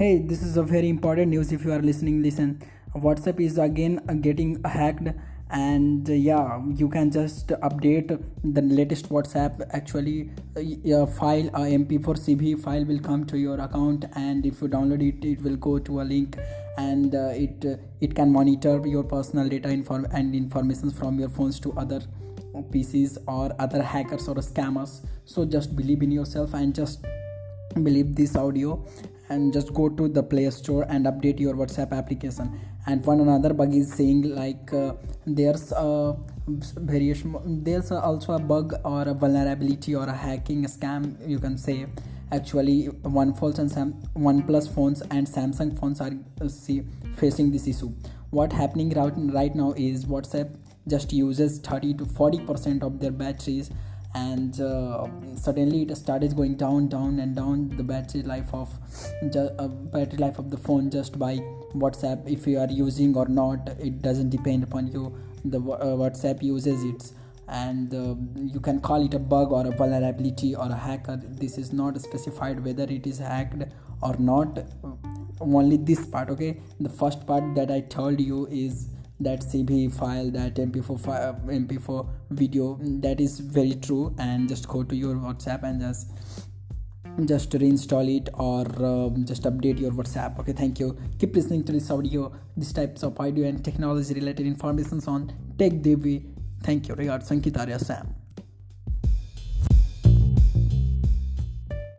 hey this is a very important news if you are listening listen whatsapp is again uh, getting hacked. And uh, yeah you can just update the latest whatsapp. Actually uh, file a mp4 cb file will come to your account and if you download it it will go to a link. And uh, it it can monitor your personal data inform and information from your phones to other pcs or other hackers or scammers. So just believe in yourself and just believe this audio and just go to the play store and update your whatsapp application and one another bug is saying like uh, there's a variation there's also a bug or a vulnerability or a hacking scam you can say actually OnePlus and Sam, OnePlus phones and Samsung phones are uh, see, facing this issue. What happening right, right now is WhatsApp just uses 30 to 40 percent of their batteries and uh, suddenly it started going down down and down the battery life of ju- uh, battery life of the phone just by whatsapp. If you are using or not it doesn't depend upon you. The uh, whatsapp uses it. And uh, you can call it a bug or a vulnerability or a hacker. This is not specified whether it is hacked or not. Only this part okay? The first part that i told you is that cb file that mp4 file, mp4 video that is very true. And just go to your whatsapp and just just reinstall it or um, just update your whatsapp. Okay thank you. Keep listening to this audio these types of audio and technology related informations on tech devi. Thank you. Regards sankit arya sam